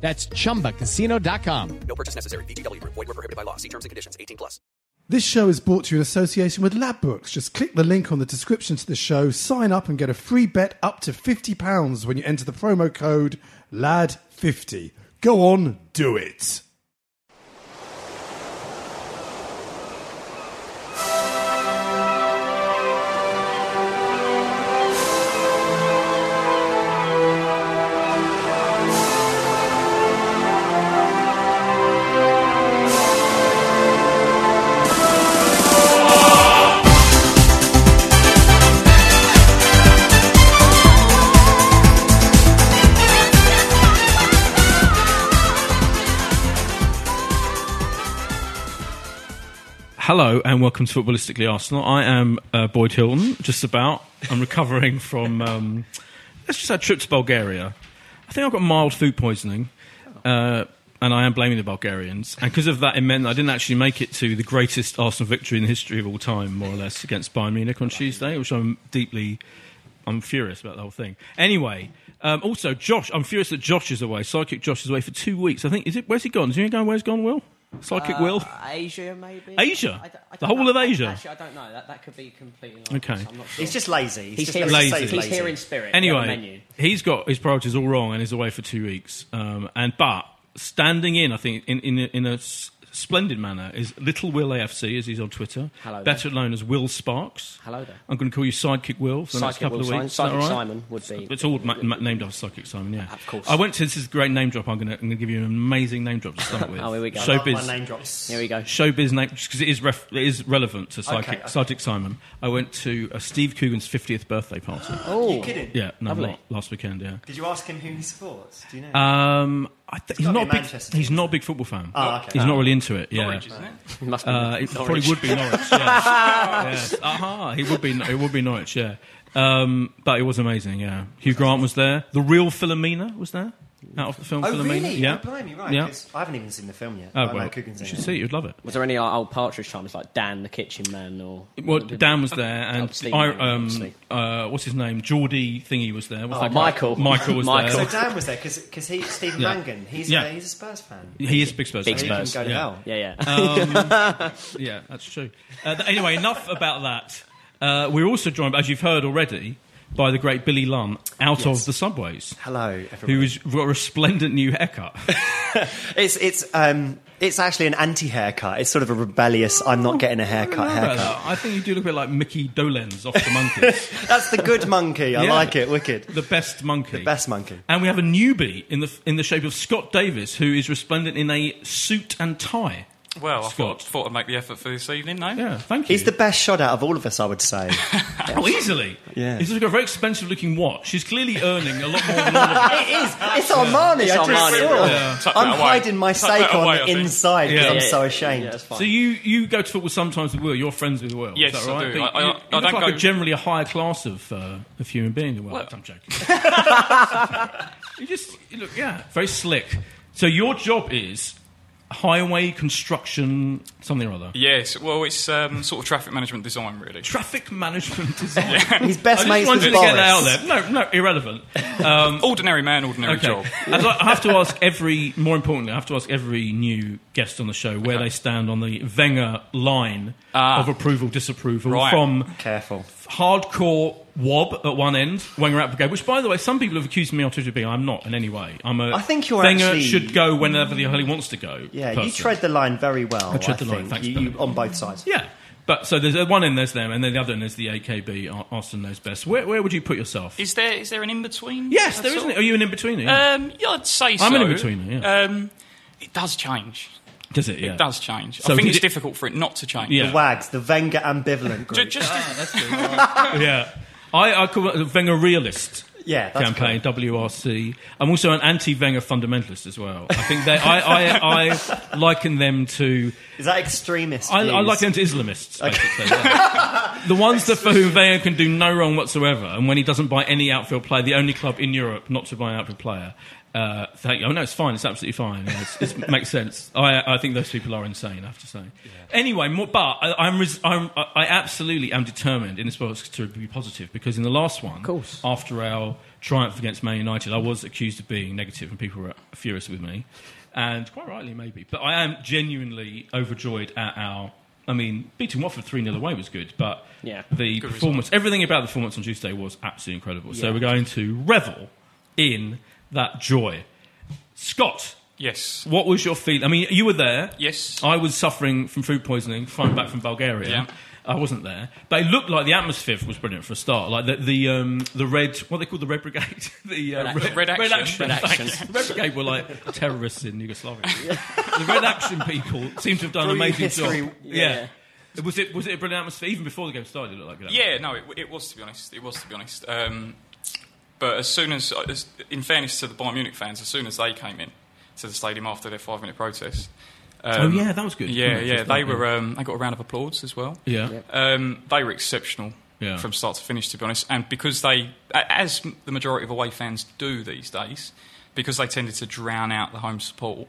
That's chumbacasino.com. No purchase necessary. VGW Group. Void were prohibited by law. See terms and conditions. 18 plus. This show is brought to you in association with Ladbrokes. Just click the link on the description to the show, sign up, and get a free bet up to £50 when you enter the promo code LAD50. Go on, do it. Hello and welcome to Footballistically Arsenal. I am uh, Boyd Hilton, just about. I'm recovering from, um, let's just say, a trip to Bulgaria. I think I've got mild food poisoning, uh, and I am blaming the Bulgarians. And because of that, it meant I didn't actually make it to the greatest Arsenal victory in the history of all time, more or less, against Bayern Munich on Tuesday, which I'm deeply, I'm furious about the whole thing. Anyway, um, also Josh, I'm furious that Josh is away. Psychic Josh is away for two weeks. I think is it? Where's he gone? Is he going? Where's gone? Will? Psychic Will? Asia, maybe. Asia? I d- I The don't whole know. of Asia? Actually, I don't know. That that could be completely. Like Okay. I'm not sure. He's just lazy. He's, He's just here. lazy. He's lazy. here in spirit. on menu. Anyway, he's got his priorities all wrong and he's away for two weeks. Um, and but standing in, I think, in in a, in a s- splendid manner is Little Will AFC, as he's on Twitter. Hello there. Better known as Will Sparks. Hello there. I'm going to call you Sidekick Will for the next Sidekick couple Will of weeks. Is that Sidekick all right? Simon would be- It's all ma- ma- named after Sidekick Simon. Yeah, Of course. I went to this is a great name drop. I'm going to I'm going to give you an amazing name drop to start with. Oh, here we go. I love my Showbiz. name drops. Here we go. Showbiz name because it is ref, it is relevant to Sidekick, Okay, okay. Sidekick Simon. I went to uh, Steve Coogan's 50th birthday party. Oh, You kidding? Yeah, no, Lovely. last weekend. Yeah. Did you ask him who he supports? Do you know? Um, I th- he's not big. He's not a big football fan. Oh, okay. He's not really into it. Yeah. Norwich, isn't it? it must be. Uh, it probably would be Norwich. Yeah. yes. Aha. He would be. It would be Norwich. Yeah. Um, but it was amazing. Yeah. Hugh Grant was there. The real Philomena was there. Out of the film oh, Philomena. really? Yeah. Oh, blimey, right. Yeah. 'cause I haven't even seen the film yet. Oh I know well, Coogan's you should see. it, You'd love it. Was there any like, old Partridge times like Dan the Kitchen Man or? Well, Dan was there, and Obviously, I, um, uh, what's his name? Geordie Thingy was there. What's Oh, that guy? Michael. Michael was Michael. So. Dan was there because he Stephen Yeah. Mangan. He's Yeah. a, he's a Spurs fan. He is a big Spurs. Big fan. So he Spurs. can go to Yeah. hell. Yeah, yeah. Um, yeah, that's true. Uh, anyway, enough about that. Uh, we're also joined, as you've heard already, by the great Billy Lunn out of the subways, Hello, who has got a resplendent new haircut. It's it's um it's actually an anti-haircut. It's sort of a rebellious. I'm not getting a haircut. I don't know about Haircut. I think you do look a bit like Mickey Dolenz off the Monkees. That's the good monkey. I Yeah. like it. Wicked. the best monkey. The Best monkey. And we have a newbie in the in the shape of Scott Davis, who is resplendent in a suit and tie. Well, I Scott. thought, thought I'd make the effort for this evening, no? Yeah, thank you. He's the best shot out of all of us, I would say. oh, easily. Yeah. He's got a very expensive looking watch. He's clearly earning a lot more than all of us. it is. It's Armani. It's I just Armani, saw. Yeah. Tuck I'm away. hiding my Tuck that steak on away, I the think. inside because Yeah. I'm Yeah, so yeah, ashamed. Yeah, that's fine. So you, you go to football sometimes with Will. You're friends with Will. Yes, is that I right? do. But I- I- you, I you don't look like go- a generally a higher class of, uh, of human being than Will. Well- I'm joking. you just you look yeah, very slick. So your job is highway construction something or other. Yes, well, it's um, sort of traffic management design, really. Traffic management design. He's best I just mates wanted with to get that out there. No, no, irrelevant. Um, Ordinary man, ordinary okay. job. I'd I have to ask every. More importantly, I have to ask every new guest on the show where they stand on the Wenger line Ah. of approval, disapproval Right. from Careful. Hardcore wob at one end, Wenger out brigade. Which, by the way, some people have accused me on Twitter of being. I'm not in any way. I'm a. I think you're Wenger actually- should go whenever the hell he wants to go. Yeah, you tread the line very well. I tread the line, think. thanks, You- Billy. you- on both sides. Yeah. But so there's one end there's them, and then the other end there's the AKB. Arsène knows best. Where, where would you put yourself? Is there is there an in between? yes, there isn't. it? Are you an in betweener? Um, yeah, I'd say so. I'm an in-betweener, yeah. Um, it does change. Does it? Yeah. It does change. So I think it's it- difficult for it not to change. Yeah. The Wags, the Wenger ambivalent group. Just, ah, yeah. I, I call it the Wenger realist. Yeah, that's campaign WRC. I'm also an anti-Wenger fundamentalist as well. I think they, I, I, I liken them to Is that extremist? I, I views? like them to Islamists, basically. yeah. the ones that for whom Wenger can do no wrong whatsoever, and when he doesn't buy any outfield player, the only club in Europe not to buy an outfield player. Uh, thank you. Oh no, it's fine. It's absolutely fine. Yeah, it's, it makes sense. I, I think those people are insane. I have to say. Anyway, more, but I, I'm, res, I'm I I absolutely am determined in this box to be positive because in the last one, of course. after our triumph against Man United, I was accused of being negative, and people were furious with me, and quite rightly maybe. But I am genuinely overjoyed at our. I mean, beating Watford 3 0 away was good, but Yeah. the Good performance, everything about the performance on Tuesday was absolutely incredible. So we're going to revel in that joy. Scott, yes. what was your feeling? I mean, you were there. Yes. I was suffering from food poisoning, flying back from Bulgaria. Yeah. I wasn't there, but it looked like the atmosphere was brilliant for a start. Like the the um, the red, what they call the Red Brigade, the uh, Red Action. Red Action. Red thanks. Action. Red Brigade were like terrorists in Yugoslavia. the Red Action people seem to have done an amazing history, job. Yeah. Was it was it a brilliant atmosphere even before the game started? It looked like it. Yeah, no, it, it was to be honest. It was to be honest. Um, but as soon as, as, in fairness to the Bayern Munich fans, as soon as they came in to the stadium after their five-minute protest. Oh um, yeah, that was good. Yeah, Good yeah, they wasn't it? were. Um, they got a round of applause as well. Yeah. Um, they were exceptional Yeah. from start to finish, to be honest. And because they, as the majority of away fans do these days, because they tended to drown out the home support,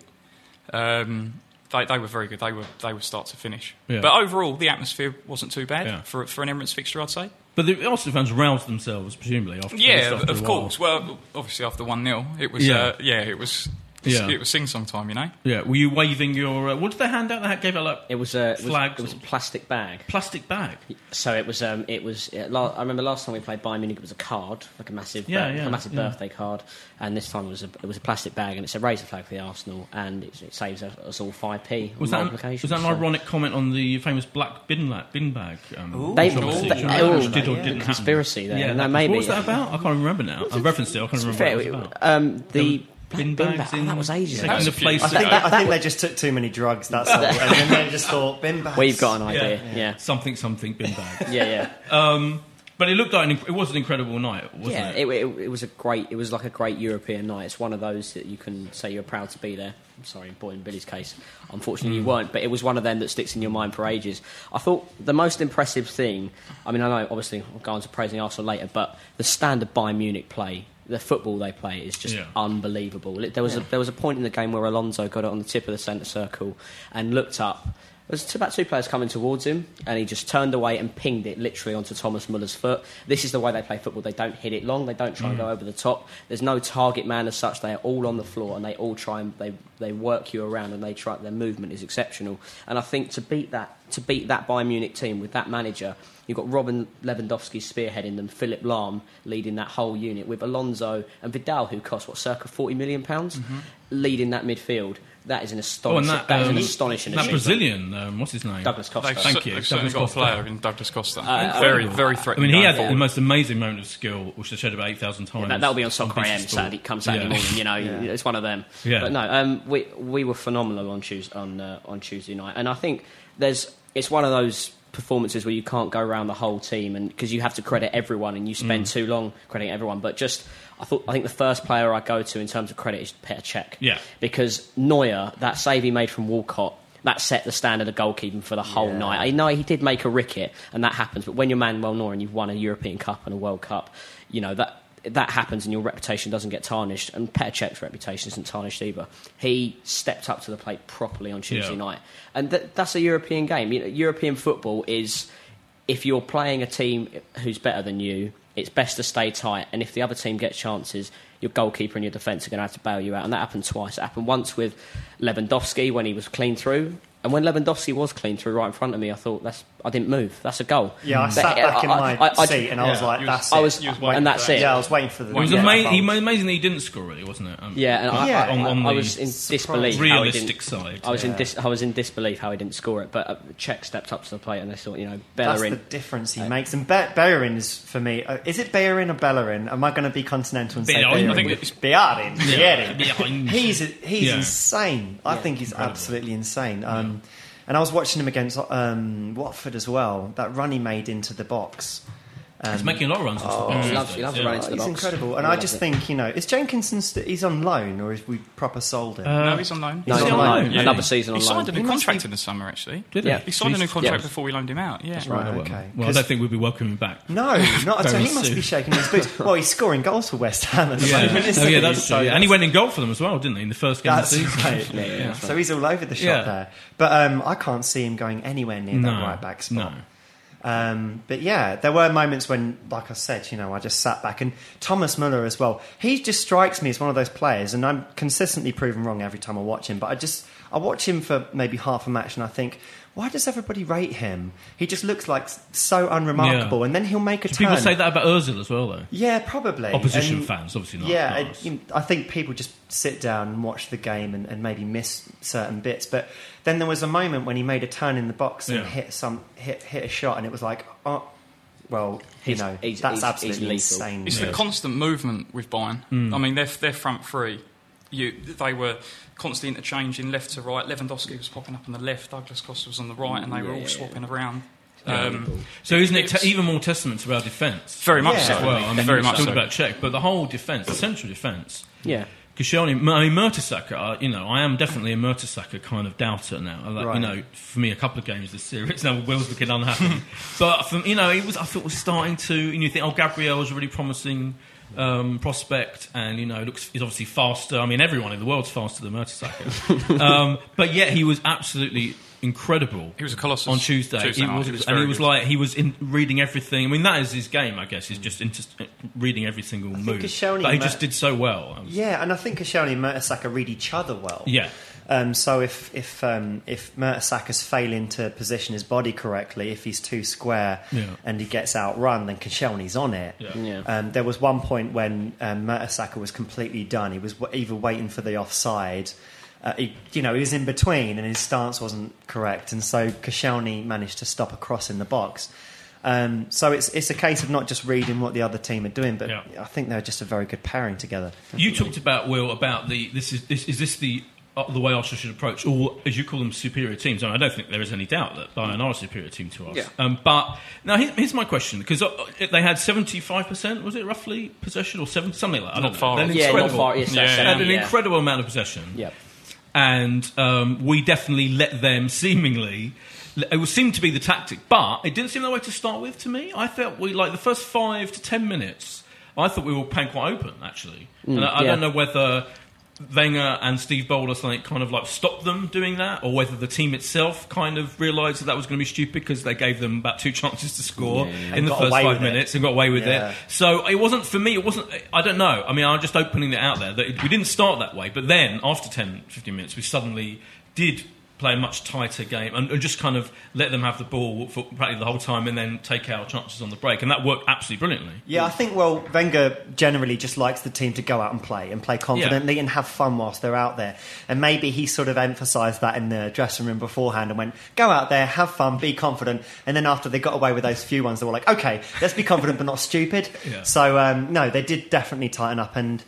um, they, they were very good. They were they were start to finish. Yeah. But overall, the atmosphere wasn't too bad Yeah. for for an Emirates fixture, I'd say. But the Arsenal fans roused themselves, presumably. After Yeah, of course. Well, obviously after one 0 it was. Yeah. Uh, yeah, it was. Yeah. It was sing song time, you know. Yeah. Were you waving your? Uh, what did they hand out? They had- gave out like It was a it was, Flags it was a plastic bag. plastic bag. So it was um, it was. Uh, la- I remember last time we played Bayern Munich, it was a card, like a massive, Yeah, bir- yeah, a massive yeah. birthday card, and this time it was a it was a plastic bag, and it's a razor flag for the Arsenal, and it, it saves us, us all five p. Was that, was that an ironic comment on the famous black bin, la- bin bag? Um, They, controversy? they- Do you oh, did or didn't happen? conspiracy there. Yeah, no, that maybe. What was that about? I can't remember now. I referenced it. I can't remember Fair, what it was about. um, the Bin bin bag. bags oh, that was ages taking ago. the place. I think, of- I think they just took too many drugs, that's all. and then they just thought, bin bags. We've got an idea. Yeah, something something bin bag. yeah, yeah. Um, but it looked like an, inc- it was an incredible night, wasn't yeah, it? it, it, it was a great. It was like a great European night. It's one of those that you can say you're proud to be there. I'm sorry, boy, in Billy's case, unfortunately Hmm. you weren't. But it was one of them that sticks in your mind for ages. I thought the most impressive thing. I mean, I know obviously I'll go on to praising Arsenal later, but the standard Bayern Munich play. The football they play is just Yeah. unbelievable. There was a, there was a point in the game where Alonso got it on the tip of the centre circle and looked up. There was about two players coming towards him, and he just turned away and pinged it literally onto Thomas Muller's foot. This is the way they play football. They don't hit it long. They don't try and go mm. over the top. There's no target man as such. They are all on the floor, and they all try and they, they work you around, and they try. Their movement is exceptional. And I think to beat that to beat that Bayern Munich team with that manager, you've got Robin Lewandowski spearheading them, Philipp Lahm leading that whole unit with Alonso and Vidal, who cost what circa forty million pounds, mm-hmm. leading that midfield. That is an Oh, astonishing. and that, that is an um, astonishing that. Brazilian, um, what's his name? Douglas Costa. They've, Thank you, they've Douglas got a Costa. player in Douglas Costa. Uh, very, uh, very threatening. I mean, he had forward. the most amazing moment of skill, which they've showed about 8,000 times. That, that'll be on on Soccer AM Sport. Saturday, come Saturday Yeah. morning. You know, it's one of them. Yeah. But no, um, we we were phenomenal on Tuesday on uh, on Tuesday night, and I think there's it's one of those performances where you can't go around the whole team, and because you have to credit everyone, and you spend Mm. too long crediting everyone. But just I thought I think the first player I go to in terms of credit is Petr Cech. Yeah. because Neuer that save he made from Walcott. That set the standard of goalkeeping for the whole night. I know he did make a ricket, and that happens. But when you're Manuel Neuer and you've won a European Cup and a World Cup, you know that that happens and your reputation doesn't get tarnished, and Petr Cech's reputation isn't tarnished either. He stepped up to the plate properly on Tuesday Yeah. night, and th- that's a European game. You know, European football is if you're playing a team who's better than you, it's best to stay tight, and if the other team gets chances, your goalkeeper and your defence are going to have to bail you out, and that happened twice. It happened once with Lewandowski when he was clean through. And when Lewandowski was clean through right in front of me, I thought that's I didn't move. That's a goal. Yeah, I But, sat uh, back in my I- I- seat and I was Yeah. like, You was- "That's I it." was- You was waiting and that's that. it. Yeah, I was waiting for the. It was yeah, ama- he- goal. amazing that he didn't score, really, wasn't it? Um, Yeah, and I, Yeah. I, On- on I the was in disbelief. how he realistic didn't- side. I was in dis- I was in disbelief how he didn't score it, but uh, Cech stepped up to the plate and they thought, you know, That's the difference he makes. And Be- Bellerin is for me. Uh, is it Bellerin or Bellerin? Am I going to be continental and say Bellerin. Bellerin? I think it's- Bellerin. Yeah. Bellerin. Bellerin. He's he's Yeah. insane. I think he's absolutely insane. And I was watching him against um, Watford as well. That run he made into the box. Um, He's making a lot of runs. into the box he these loves- he days, loves yeah. running into the he's box. incredible, and He I just it. think you know, is Jenkinson st- he's on loan or is we proper sold him? Uh, no, he's on loan. No, He's he's on on loan. loan. Yeah. Another season on He loan. He signed a new contract be- in the summer, actually. Did Yeah. He signed a new contract Yeah. before we loaned him out. Yeah. right. Oh, well. Okay. Well, I don't think we'll be welcoming him back. No, not at all. He must be shaking his boots. Well, he's scoring goals for West Ham at the moment. Oh, yeah, that's true. And he went in goal for them as well, didn't he, in the first game of the season? right. Yeah, yeah, that's So he's all over the shop there. But um, I can't see him going anywhere near that right back spot. Um, but yeah, there were moments when, like I said, you know, I just sat back. And Thomas Muller as well. He just strikes me as one of those players, and I'm consistently proven wrong every time I watch him. But I just, I watch him for maybe half a match, and I think, why does everybody rate him? He just looks like so unremarkable, Yeah. and then he'll make a Do turn. people say that about Ozil as well, though? Yeah, probably. Opposition And- fans, obviously not. Yeah, not it- us. you- I think people just sit down and watch the game and, and maybe miss certain bits. But then there was a moment when he made a turn in the box and Yeah. hit some hit hit a shot, and it was like, oh, well, you He's- know, he's- that's he's- absolutely he's insane. It's Yeah. the constant movement with Bayern. Hmm. I mean, their their front three, you they were constantly interchanging left to right. Lewandowski was popping up on the left, Douglas Costa was on the right, and they were all swapping around. Um, So isn't it It's- te- even more testament to our defence? very much Yeah. so. as well. I mean, very you much talked so. about Cech, but the whole defence, the central defence. Yeah. Koscielny, I mean, Mertesacker, uh, you know, I am definitely a Mertesacker kind of doubter now. Like, Right. You know, for me, a couple of games this series, now Will's looking unhappy. but, from, you know, it was, I thought it was starting to, and you think, oh, Gabriel's a really promising um, prospect, and, you know, looks he's obviously faster. I mean, everyone in the world's faster than Mertesacker. um, but yet he was absolutely incredible. He was a colossus on Tuesday. Tuesday It was- He was and he was good. like he was in reading everything. I mean, that is his game, I guess. Is just inter- reading every single think move. But he ma- just did so well. Was- Yeah, and I think Koscielny and Mertesacker read each other well. Yeah. Um, so if if um, if Mertesacker's failing to position his body correctly, if he's too square Yeah. and he gets outrun, then Koscielny's on it. Yeah. Yeah. Um, there was one point when um, Mertesacker was completely done. He was w- either waiting for the offside. Uh, he, you know, he was in between, and his stance wasn't correct, and so Koscielny managed to stop a cross in the box. Um, so it's it's a case of not just reading what the other team are doing, but Yeah. I think they're just a very good pairing together. You talked about Will about the this is this is this the the way Arsenal should approach, or as you call them, superior teams. And I don't think there is any doubt that Bayern are a superior team to us. Yeah. Um, but now here- here's my question: because uh, they had seventy five percent, was it roughly possession or seven something like that? Not far They had off. an Yeah, not incredible- far. Yes, Yeah, yeah. They had an yeah. incredible amount of possession. Yep. and um, we definitely let them seemingly. It would seem to be the tactic, but it didn't seem that way to start with. To me, I felt we like the first five to ten minutes. I thought we were playing quite open, actually, and I, I yeah. don't know whether Wenger and Steve or something kind of like stopped them doing that, or whether the team itself kind of realised that that was going to be stupid because they gave them about two chances to score in the first five with it. minutes and got away with Yeah. it. So it wasn't for me. It wasn't. I don't know. I mean, I'm just opening it out there that it, we didn't start that way, but then after 10, 15 minutes, we suddenly did play a much tighter game and, and just kind of let them have the ball for practically the whole time, and then take our chances on the break, and that worked absolutely brilliantly. Yeah, I think well, Wenger generally just likes the team to go out and play and play confidently and have fun whilst they're out there. And maybe he sort of emphasised that in the dressing room beforehand and went, "Go out there, have fun, be confident." And then after they got away with those few ones, they were like, "Okay, let's be confident but not stupid." Yeah. So um, no, they did definitely tighten up and.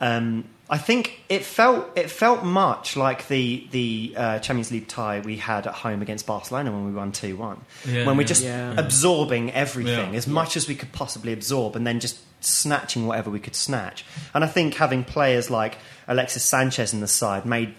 Um, I think it felt it felt much like the the uh, Champions League tie we had at home against Barcelona when we won two one. Yeah, when we're just Yeah. absorbing everything Yeah. as much as we could possibly absorb, and then just snatching whatever we could snatch. And I think having players like Alexis Sanchez in the side made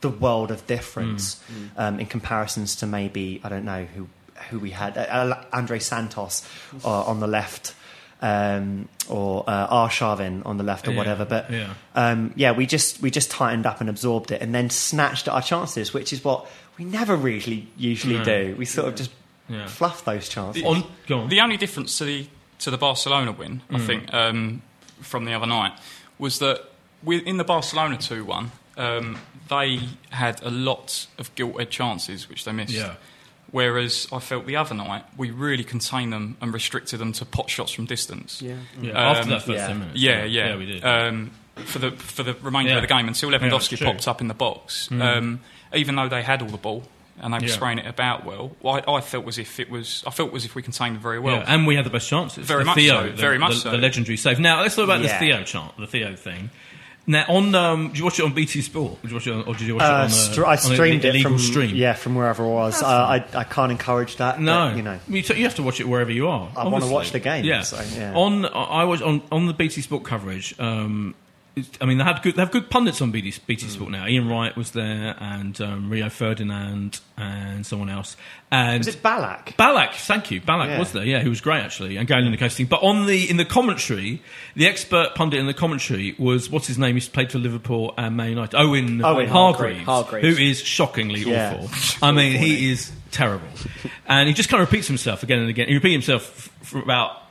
the world of difference um, in comparisons to maybe I don't know who who we had uh, Andre Santos uh, on the left. Um, or uh, Arshavin on the left or Yeah, whatever. But yeah. um, yeah, we just we just tightened up and absorbed it, and then snatched at our chances, which is what we never really usually No. do. We sort of just Yeah. fluff those chances. On, go on. The only difference to the to the Barcelona win, I think, um, from the other night, was that with, in the Barcelona two one, um, they had a lot of gilt-edged chances which they missed. Yeah. Whereas I felt the other night we really contained them and restricted them to pot shots from distance. Yeah. yeah, um, after that first yeah. 10 minutes. Yeah, yeah, Yeah, we did. Um, for the for the remainder Yeah. of the game until Yeah, Lewandowski that's popped up in the box. Um, even though they had all the ball and they were Yeah. spraying it about well, I, I felt as if it was. I felt as if we contained them very well. Yeah, and we had the best chances. Very The much Theo, so, the- very much the, so. The legendary save. Now let's talk about Yeah. the Theo chant, the Theo thing. Now, on um, did you watch it on BT Sport? Did you watch it on, or did you watch it Uh, on, a, str- I on streamed it from stream? yeah from wherever it was. Uh, I I can't encourage that. No, but, you know. you, you have to watch it wherever you are. I wanna watch the game, Yeah. so, yeah. On I was on on the BT Sport coverage. Um, it- I mean, they had good. They have good pundits on BT, BT Mm. Sport now. Ian Wright was there, and um, Rio Ferdinand, and someone else. And Was it Ballack? Ballack, thank you. Ballack Yeah. was there. Yeah, he was great actually, and Galen Coasting. But on the in the commentary, the expert pundit in the commentary was what's his name? He's played for Liverpool and Man United. Owen, Owen Hargreaves, Hargreaves. who is shockingly Yeah. awful. I mean, he is terrible, and he just kind of repeats himself again and again. He repeats himself for about.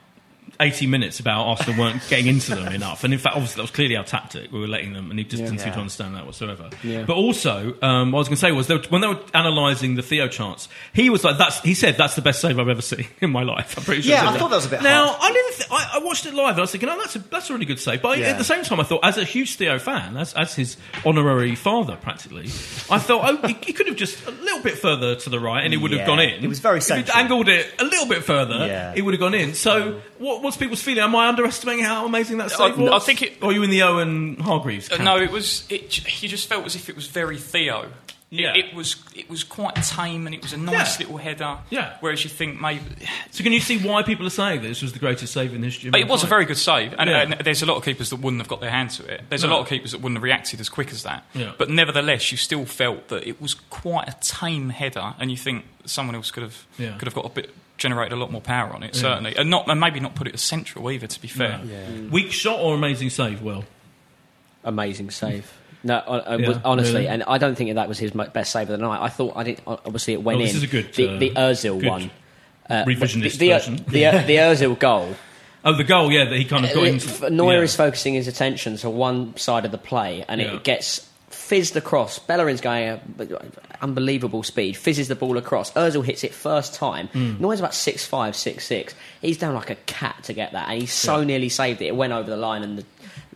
80 minutes about Arsenal weren't getting into them enough. And in fact, obviously, that was clearly our tactic. We were letting them, and he just didn't seem to understand that whatsoever. Yeah. But also, um, what I was going to say was, they were, when they were analysing the Theo chants, he was like, "That's." He said, "That's the best save I've ever seen in my life." I'm pretty sure. Yeah, I thought that was a bit Now, harsh. I didn't. Th- I, I watched it live, and I was thinking, "Oh, that's a that's a really good save." But Yeah. at the same time, I thought, as a huge Theo fan, as as his honorary father, practically, I thought, "Oh, he, he could have just a little bit further to the right, and he would have gone in." it was very If he'd angled it a little bit further, Yeah. he would have gone in. So, what, what's people's feeling? Am I underestimating how amazing that save I- was? I think it- Or are you in the Owen Hargreaves? Uh, camp? no, it was. It, he just felt as if it was very Theo. It- Yeah. It, was. It was quite tame, and it was a nice Yeah. little header. Yeah. Whereas you think maybe So can you see why people are saying this was the greatest save in history? of it was a very good save, and, Yeah. and there's a lot of keepers that wouldn't have got their hand to it. There's a lot of keepers that wouldn't have reacted as quick as that. Yeah. But nevertheless, you still felt that it was quite a tame header, and you think someone else could have Yeah. could have got a bit generated a lot more power on it, certainly, and not and maybe not put it as central either. To be fair, Weak shot or amazing save? Well, amazing save. No, I Yeah, was, honestly, really? and I don't think that was his best save of the night. I thought I didn't. Obviously, it went Oh, in. this is a good, the, uh, the Özil good one. Uh, revisionist the, the, version. the, the Özil goal. oh, the goal, yeah, that he kind of got Uh, into. Neuer yeah. is focusing his attention to one side of the play, and Yeah. it gets fizzed across. Bellerin's going at unbelievable speed, fizzes the ball across. Özil hits it first time. Hmm. Neuer's about six five, six six. He's down like a cat to get that, and he so nearly saved it. It went over the line, and the,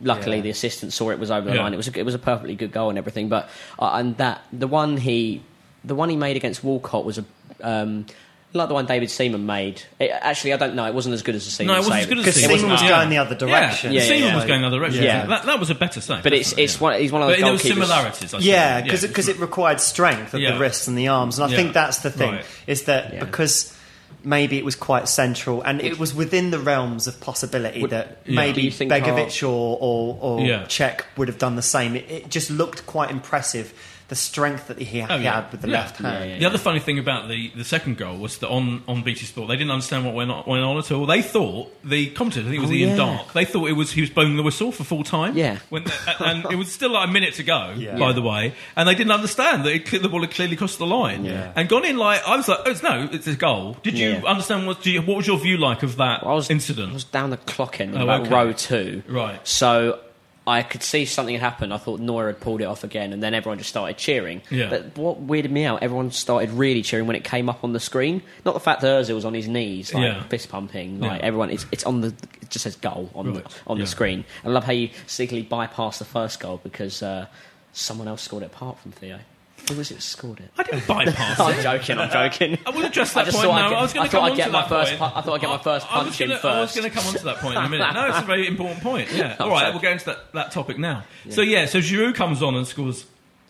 luckily Yeah. the assistant saw it was over the Yeah. line. It was a, it was a perfectly good goal and everything. But uh, and that the one he the one he made against Walcott was a. Um, like the one David Seaman made. It, actually, I don't know. It wasn't as good as the Seaman No, it wasn't save. as good as Seaman. Seaman was Yeah. going the other direction. Yeah, Yeah, Seaman yeah. was going the other direction. Yeah. That, that was a better save. But it's definitely, it's yeah. one, he's one of But those there was goalkeepers. similarities. I Yeah, suppose. because because it required strength of Yeah. the wrists and the arms, and I Yeah. think that's the thing Right. is that Yeah. because maybe it was quite central and it was within the realms of possibility that Yeah. maybe Do you think Begovic or or, or Yeah. Cech would have done the same. It, it just looked quite impressive. The strength that he, Oh, he yeah. had with the Yeah. left hand. Yeah, yeah. The other funny thing about the, the second goal was that on, on BT Sport they didn't understand what went on, went on at all. They thought the commentator, I think it was Oh, Ian yeah. Darke, they thought it was he was blowing the whistle for full time. Yeah. when, and it was still like a minute to go. Yeah. By the way, and they didn't understand that it, the ball had clearly crossed the line Yeah. and gone in. Like I was like, oh, it's no, it's a goal. Did you Yeah. understand what? You, what was your view like of that I was, incident? I was down the clock end, Oh, about okay. row two. Right. So I could see something had happened. I thought Neuer had pulled it off again, and then everyone just started cheering. Yeah. But what weirded me out, everyone started really cheering when it came up on the screen. Not the fact that Ozil was on his knees, like Yeah. fist pumping. Like Yeah. everyone, it's, it's on the, it just says goal on Right. the on the screen. I love how you sneakily bypass the first goal because uh, someone else scored it apart from Theo. Who was it scored it? I didn't bypass it. I'm joking. I'm joking. I will address I that just point thought I'd now. get- I was going to come I'd on get to my that first point. pu- I thought I'd get my first I was punch in gonna- I was first. going to come on to that point in a minute. No, it's a very important point. Yeah. All I'm right, sorry. we'll go into that, that topic now. So yeah, so Giroud comes on and scores.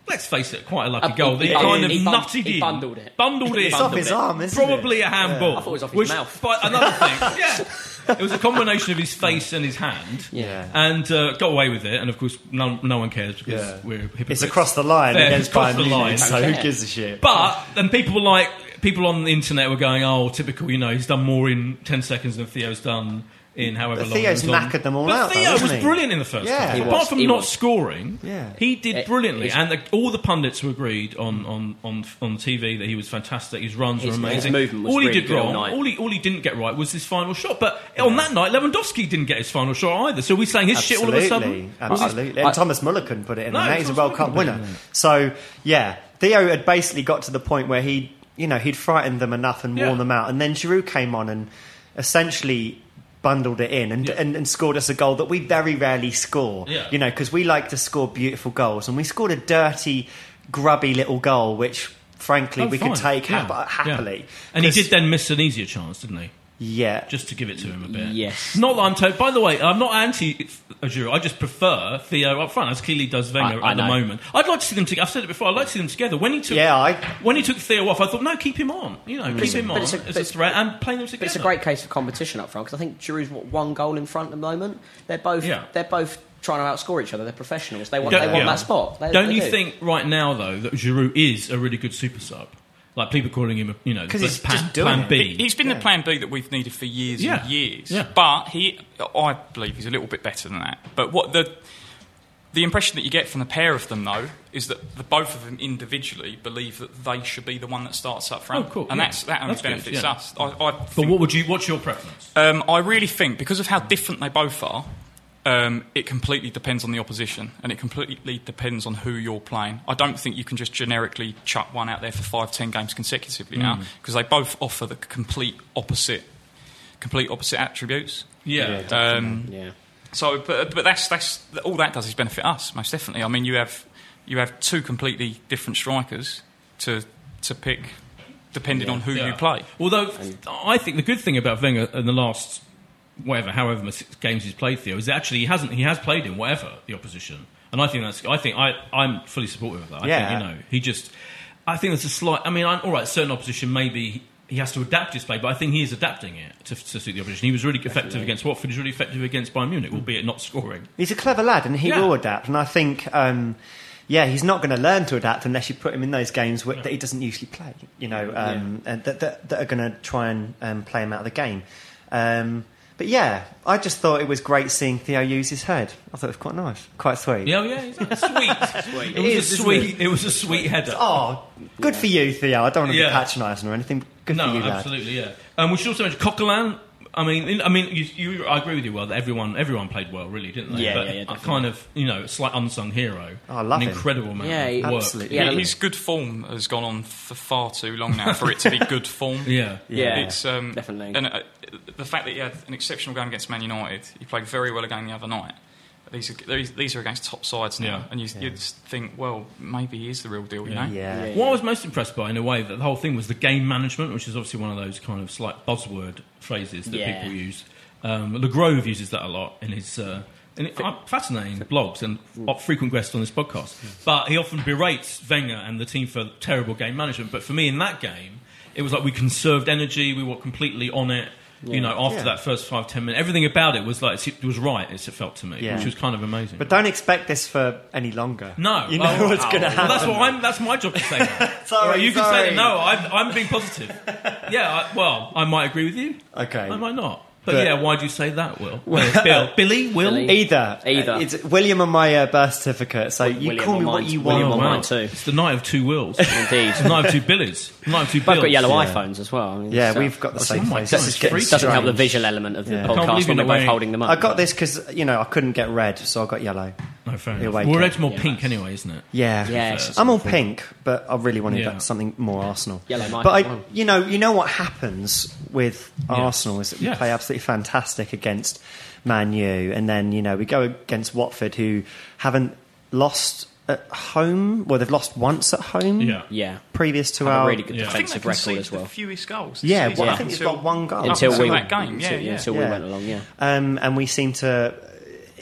Let's face it, quite a lucky Uh, goal. he- They he- kind of he bun- nutted he in, bundled it. bundled it. It's off his arm, isn't Probably a handball. I thought it was off his which, mouth. But another thing, yeah, it was a combination of his face and his hand. Yeah. and uh, got away with it. And of course, no, no one cares because Yeah. we're hypocrites. It's across the line Fair, against Bayern the line. So who gives a shit? But then people were like, people on the internet were going, "Oh, typical. You know, he's done more in ten seconds than Theo's done in mm. however But long. he Theo's was knackered them all but out, Theo hasn't was he? brilliant in the first Yeah. half. Apart was, from he not was. scoring, Yeah. he did It- brilliantly, and the, all the pundits were agreed on on on on TV that he was fantastic. His runs His- were his amazing. movement was all he really did good all wrong, night. all he all he didn't get right was his final shot. But on that night, Lewandowski didn't get his final shot either. So we're saying his shit all of a sudden. Absolutely. I- and Thomas Muller couldn't put it in, No, and he's a World Cup couldn't put it winner. So, yeah, Theo had basically got to the point where he, you know, he'd frightened them enough and Yeah. worn them out. And then Giroud came on and essentially bundled it in and, Yeah. and, and scored us a goal that we very rarely score. Yeah. You know, because we like to score beautiful goals. And we scored a dirty, grubby little goal, which, frankly, Oh, we fine. could take Yeah. hap- happily. And he did then miss an easier chance, didn't he? Yeah. Just to give it to him a bit. Yes. Not that I'm. To- by the way, I'm not anti Giroud. I just prefer Theo up front, as clearly does Wenger I- I at the moment. I'd like to see them together. I've said it before. I'd like to see them together. When he took, Yeah, I- when he took Theo off, I thought, no, keep him on. You know, keep him on it's a- as a threat and play them together. But it's a great case of competition up front because I think Giroud's what, one goal in front at the moment. They're both Yeah. they're both trying to outscore each other. They're professionals. They want Don't- they want yeah. that spot. They, Don't they you do. think right now though that Giroud is a really good super sub? Like people calling him, a, you know, 'Cause the he's plan, just doing plan it. B. He's been the plan B that we've needed for years Yeah. and years. Yeah. But he, I believe he's a little bit better than that. But what the the impression that you get from the pair of them, though, is that the both of them individually believe that they should be the one that starts up front, Oh, cool. and Yeah. that's that only That's good, benefits yeah. us. I, I but what would you? What's your preference? um, I really think because of how different they both are, um, it completely depends on the opposition, and it completely depends on who you're playing. I don't think you can just generically chuck one out there for five, ten games consecutively now Mm. because they both offer the complete opposite, complete opposite attributes. Yeah. Um, Yeah. so, but, but that's that's all that does is benefit us most definitely. I mean, you have you have two completely different strikers to to pick depending on who you play. Although I think the good thing about Wenger in the last whatever, however many games he's played Theo is actually he hasn't he has played in whatever the opposition, and I think that's I think I I'm fully supportive of that. I Yeah. think you know he just I think there's a slight. I mean, I, all right, certain opposition maybe. He has to adapt his play, but I think he is adapting it to, to suit the opposition. He was really effective against Watford. He's really effective against Bayern Munich, albeit not scoring. He's a clever lad, and he Yeah. will adapt. And I think, um, yeah, he's not going to learn to adapt unless you put him in those games wh- that he doesn't usually play. You know, um, and that, that, that are going to try and um, play him out of the game. Um, but yeah, I just thought it was great seeing Theo use his head. I thought it was quite nice, quite sweet. Yeah, yeah, he's sweet. It It was is, a sweet. it? It was a sweet header. Oh, good for you, Theo. I don't want to Yeah. be patronising or anything. Good no, for you, lad. absolutely, yeah. Um, we should also mention Coquelin. I mean, I mean, you, you, I agree with you. Well, that everyone, everyone played well, really, didn't they? Yeah, but yeah, yeah, a definitely. kind of, you know, slight unsung hero. Oh, I love An him. incredible man. Yeah, he- work. Absolutely. Yeah, His good form has gone on for far too long now for it to be good form. Yeah. Yeah, it's um, definitely. And uh, the fact that he had an exceptional game against Man United, he played very well again the other night. These are, these- these are against top sides now, Yeah. and you, you just think, well, maybe he is the real deal, you know? Yeah. Yeah. What I was most impressed by, in a way, that the whole thing was the game management, which is obviously one of those kind of slight buzzword phrases that Yeah. people use. Um, Le Grove uses that a lot in his uh, in uh, fascinating blogs and uh, frequent guest on this podcast. But he often berates Wenger and the team for terrible game management. But for me, in that game, it was like we conserved energy. We were completely on it. You know, after Yeah. that first five ten minutes, everything about it was like it was right. It felt to me, Yeah. which was kind of amazing. But don't expect this for any longer. No, You know Oh, what's going to oh, well, happen. that's what I'm. That's my job to say. That. Sorry, right, you can say that. No, I'm, I'm being positive. Yeah, I, well, I might agree with you. Okay. I might not. But, But- yeah, why do you say that, Will? Well, Bill, Billy, Will. Billy. Either. Either. It's William on my uh, birth certificate, so you William call me what mine. you William want. on wow. mine too. It's the night of two Wills. Indeed. It's the night of two Billies. The night of two Bills. Both got yellow Yeah. iPhones as well. I mean, Yeah, so- we've got the Oh, same my place. This it's is getting freaky. doesn't help the visual element of the Yeah. Podcast when we're both holding them up. I got this because you know I couldn't get red, so I got yellow. No, fair enough. Well, red's more Yeah. pink anyway, isn't it? Yeah, Yeah, it's- I'm all pink, but I really wanted Yeah. that- something more Arsenal. Yellow might but I, you know, you know what happens with Arsenal is that we Yes. play absolutely fantastic against Man U, and then you know we go against Watford, who haven't lost at home. Well, they've lost once at home. Yeah. Yeah. previous to Have a our really good Yeah. I think defensive record as well. the fewest goals. this Yeah, season well, I up think it's until- got one goal. Until until we that game, yeah, until, yeah. until Yeah. we went along. Yeah. Um, and we seemed to.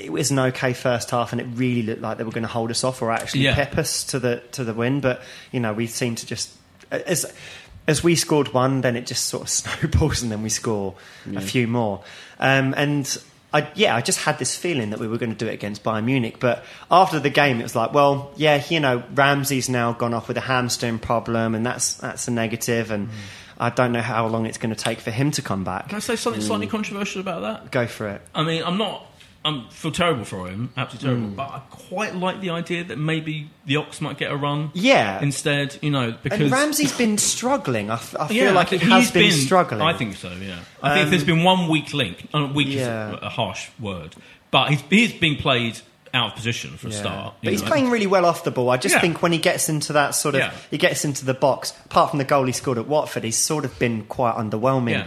It was an okay first half, and it really looked like they were going to hold us off or actually Yeah. pep us to the to the win. But you know, we seemed to just as as we scored one, then it just sort of snowballs, and then we score a few more. Um, and I, yeah, I just had this feeling that we were going to do it against Bayern Munich. But after the game, it was like, well, yeah, you know, Ramsey's now gone off with a hamstring problem, and that's that's a negative, and. I don't know how long it's going to take for him to come back. Can I say something Mm. slightly controversial about that? Go for it. I mean, I'm not. I feel terrible for him, absolutely terrible. Mm. But I quite like the idea that maybe the Ox might get a run. Yeah. Instead, you know, because And Ramsey's been struggling. I, f- I feel Yeah, like I he has he's been, struggling. I think so. Yeah, I think Um, there's been one weak link. Uh, weak Yeah. is a, harsh word, but he's, he's been played out of position for a start. But he's playing really well off the ball. I just Yeah. think when he gets into that sort of, Yeah. he gets into the box. Apart from the goal he scored at Watford, he's sort of been quite underwhelming. Yeah.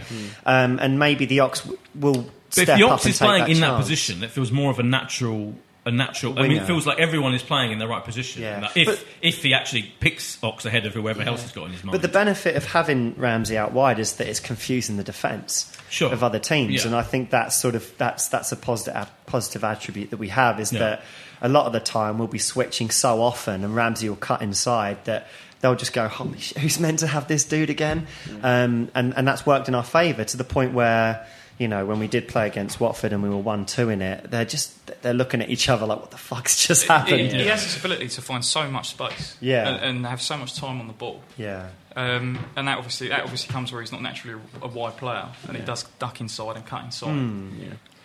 Um, and maybe the Ox w- will But if the Ox is playing that in that chance. position, it feels more of a natural. A natural. I mean, it feels like everyone is playing in the right position. Yeah. If But- if he actually picks Ox ahead of whoever else he's got in his mind. But the benefit of having Ramsey out wide is that it's confusing the defence Sure. of other teams, Yeah. and I think that's sort of that's that's a positive positive attribute that we have is Yeah. that a lot of the time we'll be switching so often, and Ramsey will cut inside that. They'll just go, Holy shit, who's meant to have this dude again? Um, and, and that's worked in our favour to the point where, you know, when we did play against Watford and we were 1 2 in it, they're just they're looking at each other like, what the fuck's just happened? He, he has this ability to find so much space, Yeah. and, and have so much time on the ball. Yeah. Um, and that obviously that obviously comes where he's not naturally a, a wide player, and he does duck inside and cut inside. Hmm.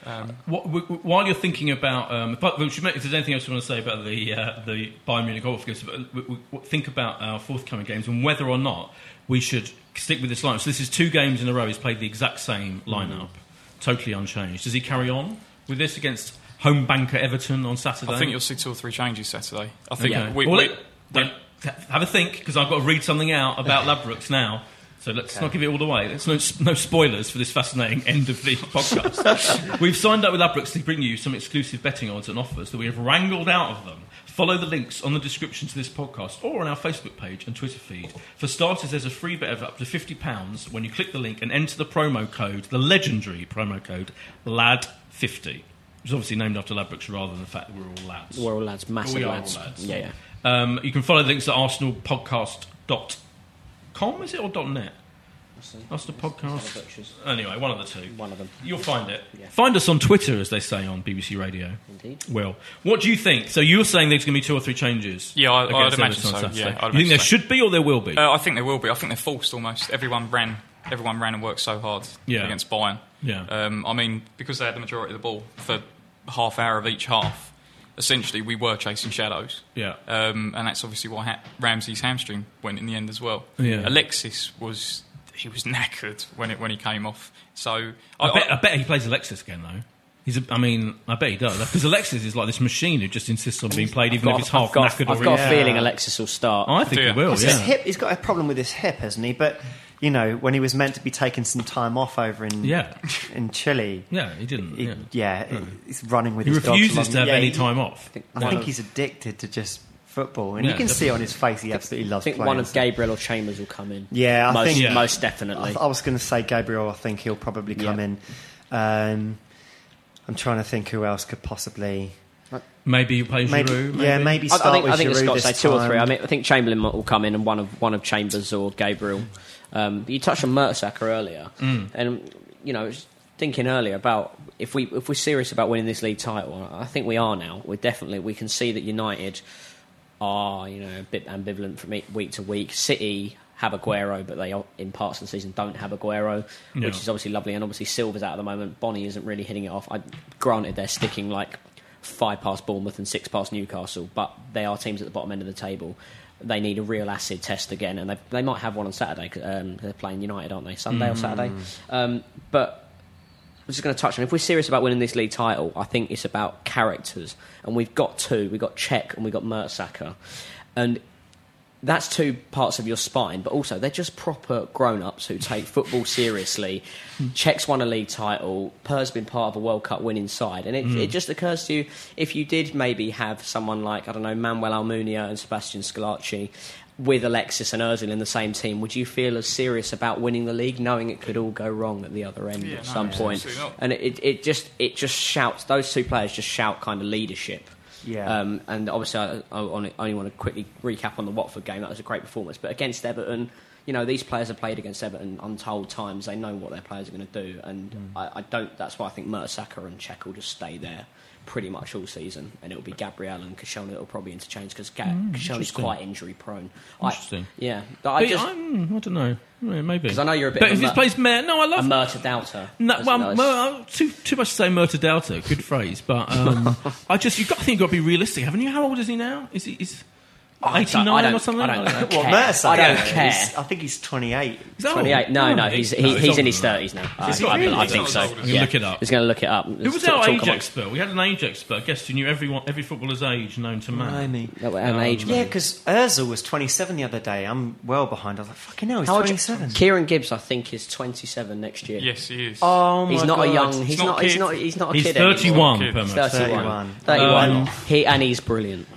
Um, What, w- w- while you're thinking about, um, but we should make, if there's anything else you want to say about the uh, the Bayern Munich golf games, but w- w- w- think about our forthcoming games and whether or not we should stick with this lineup. So this is two games in a row. He's played the exact same lineup, totally unchanged. Does he carry on with this against home banker Everton on Saturday? I think you'll see two or three changes Saturday. I think Okay. we, Well, we, let- don't- have a think because I've got to read something out about Ladbrokes now. So let's not give it all away. There's no, no spoilers for this fascinating end of the podcast. We've signed up with Ladbrokes to bring you some exclusive betting odds and offers that we have wrangled out of them. Follow the links on the description to this podcast or on our Facebook page and Twitter feed. For starters, there's a free bet of up to £50 when you click the link and enter the promo code, the legendary promo code, LAD50. Which is obviously named after Ladbrokes rather than the fact that we're all lads. We're all lads, massive We lads. lads. Yeah, yeah. Um, you can follow the links at arsenalpodcast.com, is it, or .net? Arsenal Podcast. Anyway, one of the two. One of them. You'll find it. Yeah. Find us on Twitter, as they say on BBC Radio. Indeed. Well, what do you think? So you're saying there's going to be two or three changes? Yeah, I- I'd imagine Everton so, Saturday. yeah, I'd you think there so. should be or there will be? uh, I think there will be. I think they're forced almost. Everyone ran. Everyone ran and worked so hard Yeah. against Bayern. Yeah. Um, I mean, because they had the majority of the ball for half hour of each half. Essentially, we were chasing shadows. Yeah. Um, and that's obviously why ha- Ramsey's hamstring went in the end as well. Yeah. Alexis was he was knackered when it when he came off. So I, bet, I bet he plays Alexis again, though. He's a, I mean, I bet he does. Because Alexis is like this machine who just insists on being played, even I've if it's got- half I've got, knackered I've got a injured. feeling Alexis will start. I think he will, What's yeah. his hip? He's got a problem with his hip, hasn't he? But you know, when he was meant to be taking some time off over in Yeah. in Chile, Yeah, he didn't. he- yeah. yeah, he's running with He his dogs refuses along- to have yeah, any he- time off. I One think of- he's addicted to just football, and Yeah, you can see on his face he absolutely loves I think playing. one of Gabriel or Chambers will come in. Yeah, I most, think- Yeah. most I, definitely. I was going to say Gabriel. I think he'll probably come Yeah. in. Um, I'm trying to think who else could possibly. Maybe you play Maybe, Giroud. Maybe. yeah, maybe I, start I think, with I think the Giroud Scots say this two or three. I mean, I think Chamberlain will come in and one of one of Chambers or Gabriel. Um, you touched on Mertesacker earlier, Mm. and you know, thinking earlier about if we if we're serious about winning this league title, I think we are now. We're definitely we can see that United are you know a bit ambivalent from e- week to week. City have Aguero, but they in parts of the season don't have Aguero, Yeah. which is obviously lovely. And obviously Silva's out at the moment. Bony isn't really hitting it off. I, granted, they're sticking like five past Bournemouth and six past Newcastle, but they are teams at the bottom end of the table. They need a real acid test again, and they, they might have one on Saturday. Um, they're playing United, aren't they? Sunday or Saturday. Um, but I'm just going to touch on if we're serious about winning this league title, I think it's about characters, and we've got two. We've got Cech and we've got Mertesacker, and that's two parts of your spine, but also they're just proper grown ups who take football seriously. Cech's won a league title, Per's been part of a World Cup winning side, and it, hmm. it just occurs to you if you did maybe have someone like, I don't know, Manuel Almunia and Sebastian Squillaci with Alexis and Ozil in the same team, would you feel as serious about winning the league knowing it could all go wrong at the other end Yeah, at no, some point? And it, it just it just shouts, those two players just shout kind of leadership. Yeah. Um, and obviously, I, I only, want to quickly recap on the Watford game. That was a great performance. But against Everton, you know, these players have played against Everton untold times. They know what their players are going to do, and Mm. I, I don't. That's why I think Mertesacker and Cech will just stay there pretty much all season, and it'll be Gabriel and Kashona that will probably interchange because Ga- Mm, quite injury prone. Interesting. I, yeah, but I just I'm, I don't know. Yeah, maybe. Because I know you're a bit But if a Mer- plays Mayor, no, I love. Murta doubter. No, well, too too much to say Murta Doubter. Good phrase, but um, I just you got I think you've got to be realistic, haven't you? How old is he now? Is he is I eighty don't- I don't- or something? I don't know. care. What, I don't care. He's- I think he's 28. Is that old? 28. No, no, he's, he, it's he's older in his 30s now. Is he I, really? I think so. I'm look it up. He's going to look it up. Who was our talk age amongst- expert? We had an age expert. I guess who knew everyone, every footballer's age known to man. No, An age Yeah, because Ozil was 27 the other day. I'm well behind. I was like, fucking hell, he's How old- 27. Kieran Gibbs, I think, is 27 next year. Yes, he is. Oh my he's not God. a young. He's not not. He's not. He's not a He's kid. thirty anymore. one. 31. 31. 31. Um, he and he's brilliant.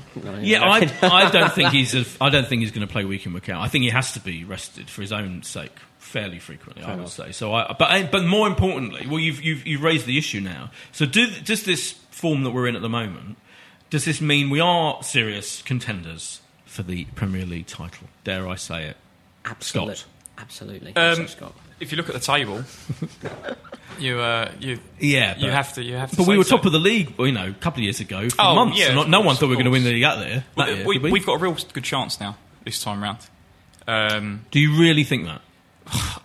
Yeah, I, I don't think he's. A, I don't think he's going to play week in week out. I think he has to be rested for his own sake fairly frequently. I would say. So, I, but but more importantly, well, you've you've, you've raised the issue now. So, do, does this form that we're in at the moment? Does this mean we are serious contenders for the Premier League title? Dare I say it? Absolutely. Scott. Absolutely. Um, So, Scott. If you look at the table, you uh, you Yeah, you but- have to you have to. But we say were so. top of the league, you know, a couple of years ago for Oh, months. yeah, and of no, no one course, thought we were of going to win the league out there. Well, that year, we, did we? we've got a real good chance now this time round. Um, Do you really think that?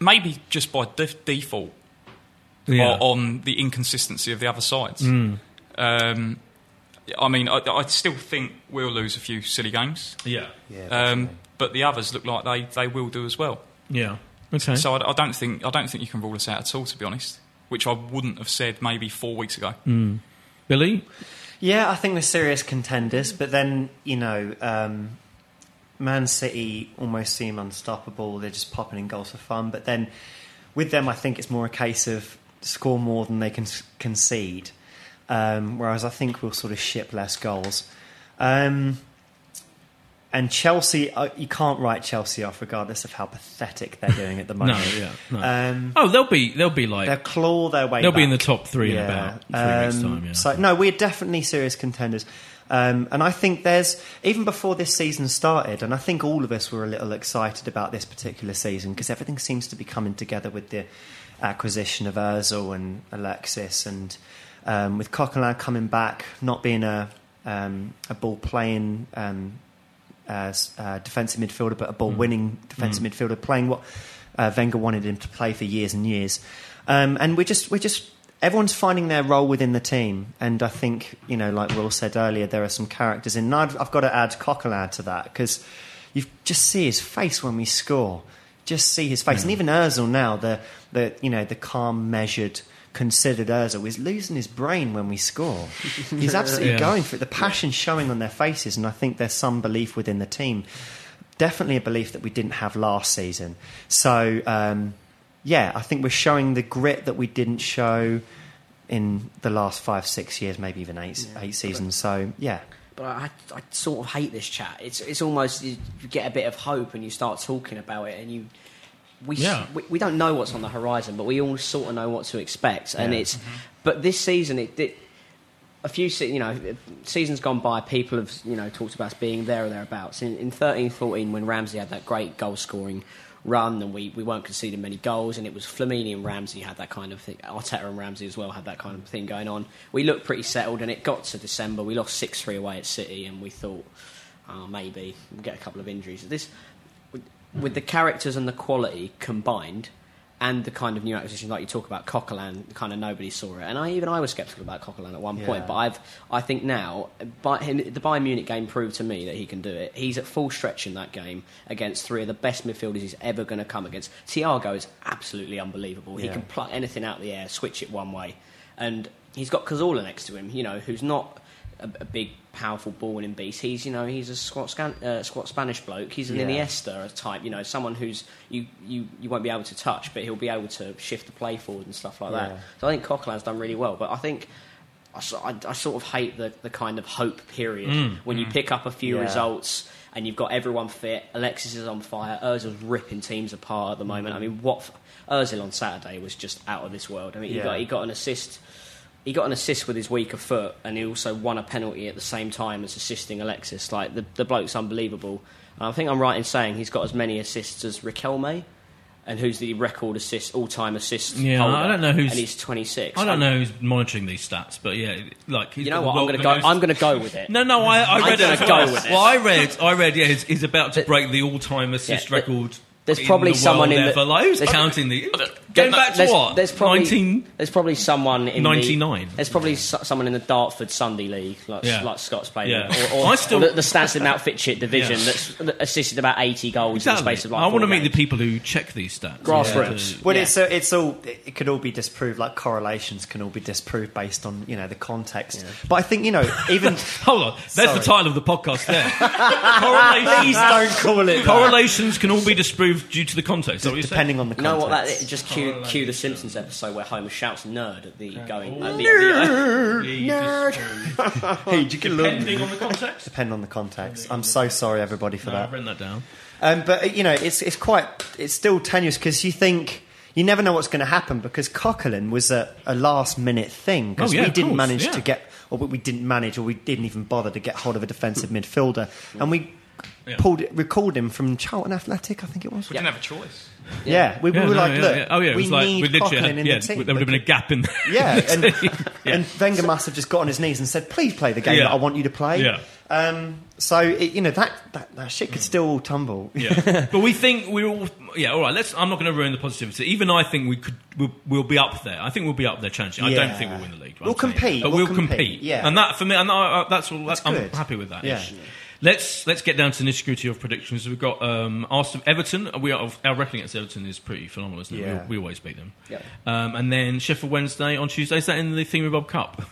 maybe just by def- default Yeah. or on the inconsistency of the other sides. Mm. Um, I mean, I, I still think we'll lose a few silly games, Yeah. Yeah, um, but the others look like they, they will do as well. Yeah. Okay. So I, I don't think I don't think you can rule us out at all, to be honest. Which I wouldn't have said maybe four weeks ago. Mm. Billy? Yeah, I think we're serious contenders, but then, you know, um, Man City almost seem unstoppable. They're just popping in goals for fun. But then with them, I think it's more a case of score more than they can concede. Um, whereas I think we'll sort of ship less goals. Um, and Chelsea, uh, you can't write Chelsea off regardless of how pathetic they're doing at the No, moment. yeah. No. Um, oh, they'll be they'll be like They'll claw their way. They'll be in the top three in about three weeks' time, yeah. So no, we're definitely serious contenders, um, and I think there's even before this season started, and I think all of us were a little excited about this particular season because everything seems to be coming together with the acquisition of Özil and Alexis, and um, with Coquelin coming back, not being a um, a ball playing. As uh, defensive midfielder, but a ball winning defensive midfielder, playing what uh, Wenger wanted him to play for years and years. Um, and we're just, we're just, everyone's finding their role within the team. And I think, you know, like Will said earlier, there are some characters in. And I've, I've got to add Coquelin to that because you just see his face when we score. Just see his face, and even Özil now, the the you know the calm, measured, considered Özil is losing his brain when we score. He's absolutely Yeah. going for it. The passion showing on their faces, and I think there's some belief within the team. Definitely a belief that we didn't have last season. So um, yeah, I think we're showing the grit that we didn't show in the last five, six years, maybe even eight eight seasons. So yeah, But I, I sort of hate this chat. It's it's almost you, you get a bit of hope and you start talking about it and you. We, Yeah. we we don't know what's on the horizon, but we all sort of know what to expect. And Yeah. it's, mm-hmm. but this season it, it a few se- you know seasons gone by, people have you know talked about us being there or thereabouts. In, in 13, 14, when Ramsey had that great goal scoring run, and we, we weren't conceding many goals, and it was Flamini and Ramsey had that kind of thing. Arteta and Ramsey as well had that kind of thing going on. We looked pretty settled, and it got to December. We lost six three away at City, and we thought oh, maybe we'll get a couple of injuries. This with- the characters and the quality combined, and the kind of new acquisitions like you talk about Coquelin, kind of nobody saw it, and I even I was sceptical about Coquelin at one point, but I've I think now by him, the Bayern Munich game proved to me that he can do it. He's at full stretch in that game against three of the best midfielders he's ever going to come against. Thiago is absolutely unbelievable. He can pluck anything out of the air, switch it one way, and he's got Cazorla next to him. You know, who's not a, a big, powerful ball winning beast. He's, you know, he's a squat, scan, uh, squat Spanish bloke. He's an Yeah. Iniesta type, you know, someone who's you, you, you won't be able to touch, but he'll be able to shift the play forward and stuff like Yeah. that. So I think Coquelin's done really well, but I think. I, I, I sort of hate the, the kind of hope period mm. when you mm. pick up a few Yeah. results and you've got everyone fit. Alexis is on fire. Ozil's ripping teams apart at the moment. Mm. I mean, what f- Ozil on Saturday was just out of this world. I mean, he Yeah. got he got an assist. He got an assist with his weaker foot, and he also won a penalty at the same time as assisting Alexis. Like the the bloke's unbelievable. And I think I'm right in saying he's got as many assists as Riquelme, and who's the record assist all-time assist Yeah, holder. I don't know who's- and he's 26. I don't know who's monitoring these stats, but yeah, like he's You know what? I'm going to go. most- I'm going to go with it. No, no, I, I I'm read gonna it. go well. with it. Well, I read, I read, yeah, he's, he's about to break the all-time assist Yeah, record. There's in probably the someone world in the- ever. Like, who's there's- counting the? Going back to there's, what? There's probably 19 there's probably someone in 99. The, there's probably so, someone in the Dartford Sunday League, like Yeah. like Scott's played, Yeah. in, or, or, I still- or the, the Stansted Mountfitchet division Yeah. that's that assisted about 80 goals Exactly. in the space of like I want to four meet the people who check these stats. Grassroots. Yeah. Well, Yeah. it's uh, it's all it could all be disproved. Like correlations can all be disproved based on you know the context. But I think you know even Hold on, there's the title of the podcast there. Correlations, please don't call it correlations can all be disproved due to the context. Is what depending on the You know what? That context. just cue, cue the Simpsons episode where Homer shouts "nerd" at the going. At the, the, hey, you can. Depending on the context. Depend on the context. I'm so sorry, everybody, for No, that. I've written that down. Um, but uh, you know, it's it's quite it's still tenuous because you think you never know what's going to happen because Coquelin was a, a last minute thing because Oh, yeah, we didn't course, manage yeah. to get or we didn't manage or we didn't even bother to get hold of a defensive midfielder and we Yeah. pulled it, recalled him from Charlton Athletic, I think it was. We didn't have a choice. Yeah, we, we Yeah, were no, like, yeah, look, yeah. oh yeah, it we was like need we literally had, in yeah, the team. there would have been a gap in there. Yeah, and, Yeah. and Wenger must have just got on his knees and said, "Please play the game Yeah. that I want you to play." Yeah. Um, so it, you know that, that that shit could still all tumble. Yeah. but we think we're all yeah. All right. Let's. I'm not going to ruin the positivity. Even I think we could. We'll, we'll be up there. I think we'll be up there challenging. I don't think we'll win the league. We'll compete, but we'll we'll, compete, compete. yeah. And that for me, and that's all. That's I'm happy with that. Yeah. Let's let's get down to the nitty gritty of predictions. We've got um, Arsenal, Everton. We are, our record against Everton is pretty phenomenal, isn't it? Yeah. We, we always beat them. Yeah. Um, and then Sheffield Wednesday on Tuesday. Is that in the Thingy Bob Cup?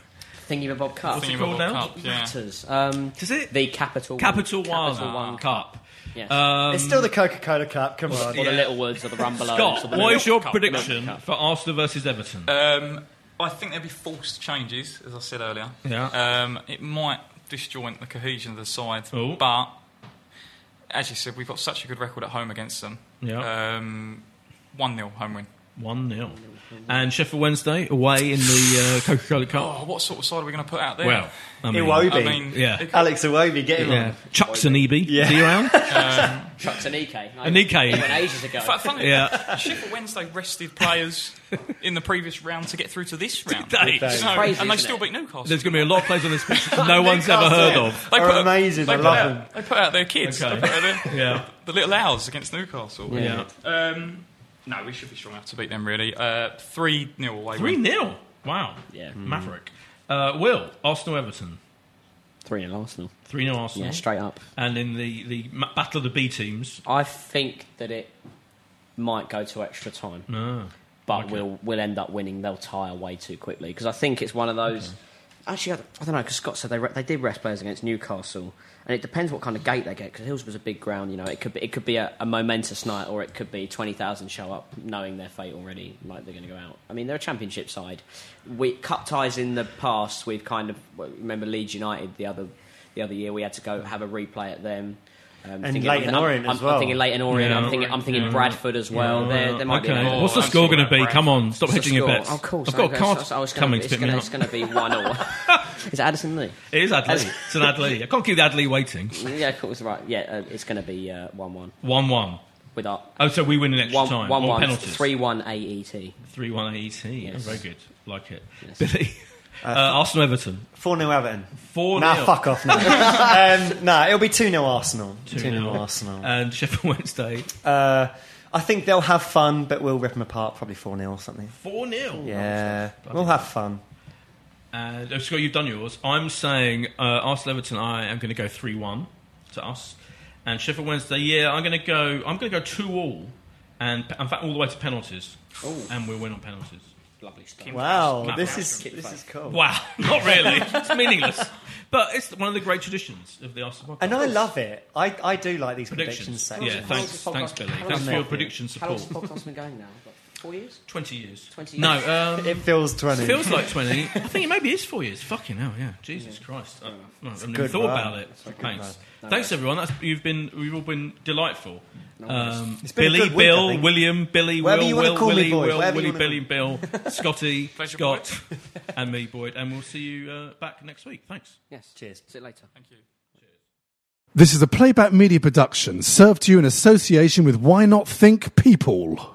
Thingy Bob Cup. What's it Thingy called Bob now? Cup, yeah. Matters. Um, Is it? the Capital Capital One, Capital One Cup. Yes. Um, It's still the Coca Cola Cup. Come on. or the Little words of the Rumbelows. Scott, or the what is your Cup, prediction for Arsenal versus Everton? Um, I think there'll be forced changes, as I said earlier. Yeah. Um, it might disjoint the cohesion of the side, Oh. but as you said, we've got such a good record at home against them. Yeah. Um, one 0 home win. One 0 And Sheffield Wednesday away in the uh, Coca Cola Cup. Oh, what sort of side are we going to put out there? Well, I mean, Iwobi. I mean, Yeah. it- Alex Iwobi, get him yeah. on. Chucks and EB. Is he around? Chuks Aneke. No, Ek. he went ages ago. Fu- Funny, Yeah. Sheffield Wednesday rested players in the previous round to get through to this round. they? You know, It's crazy, and they still it? beat Newcastle. There's going to be a lot of players on this pitch that no one's ever heard of. They Are put, amazing, They I put, love out, them. they put out their kids. Okay. They put out their, Yeah. the little owls against Newcastle. Yeah. Um, no, we should be strong enough to beat them. Really, uh, three 0 away. Three win. 0 Wow. Yeah. Maverick. Uh, Will Arsenal Everton. Three in Arsenal. Three 0 Arsenal. Yeah, straight up. And in the the ma- battle of the B teams. I think that it might go to extra time, No. but Okay. we'll we'll end up winning. They'll tire way too quickly because I think it's one of those. Actually, I don't, know because Scott said they re- they did rest players against Newcastle, and it depends what kind of gate they get. Because Hillsborough's a big ground, you know. It could be it could be a, a momentous night, or it could be twenty thousand show up knowing their fate already, like they're going to go out. I mean, they're a championship side. We cup ties in the past. We've kind of remember Leeds United the other the other year. We had to go have a replay at them. Um, And thinking- Leyton I'm, Orient I'm, as well. I'm thinking Leyton Orient. Yeah. I'm thinking I'm thinking Yeah. Bradford as well. There, there might okay. be. Another What's the Oh, score I'm going to be? sorry, Come on, stop What's the hedging your score? bets. Oh, of course. I've got a I- card I- I was gonna coming be- to it's pick me gonna, up. it's going to be one all. Is it Addison Lee? It is Adley. It's an Adley. I can't keep the Adley waiting. Yeah, of course, right. Yeah, uh, it's going to be uh, one-one 1 1. with our Oh, so we win in extra one time. one or one penalties. three one AET. 3 1 AET. Oh, Yes. very good. Like it. Yes. Billy. Uh, Arsenal Everton. 4 0 Everton. 4 Nah, 0. fuck off now. um, nah, it'll be 2 0 Arsenal. 2 2 0 Arsenal. And Sheffield Wednesday. Uh, I think they'll have fun, but we'll rip them apart, probably 4 0 or something. 4 0. Yeah, we'll have fun. And oh, Scott, you've done yours. I'm saying uh, Arsenal Everton. I am going to go three one to us, and Sheffield Wednesday. Yeah, I'm going to go. I'm going to go two all, and in fact all the way to penalties, and we'll win on penalties. Lovely stuff. Wow, Nah, this is keep this faith. is cool. Wow, not really. it's meaningless, but it's one of the great traditions of the Arsenal podcast. And I love it. I, I do like these predictions. predictions. Yeah, sections. thanks, thanks, Billy. Thanks for your long- prediction How long's support. the podcast been going now? Like four years. Twenty years. 20 years. No, um, It feels 20. feels like twenty. I think it maybe is four years. Fucking hell, yeah. Jesus Christ. I, I haven't even good thought run. about it. It's a good Thanks. run. Thanks everyone. That's you've been. You've all been delightful. Um, It's been a Billy, good week, I Bill, think. William, Billy, Whatever Will, you Will, call me, Willie, Will, whatever Willie, you Billy, Bill, Scotty, Scott, and me, Boyd, and we'll see you uh, back next week. Thanks. Yes. Cheers. See you later. Thank you. This is a playback media production served to you in association with Why Not Think People.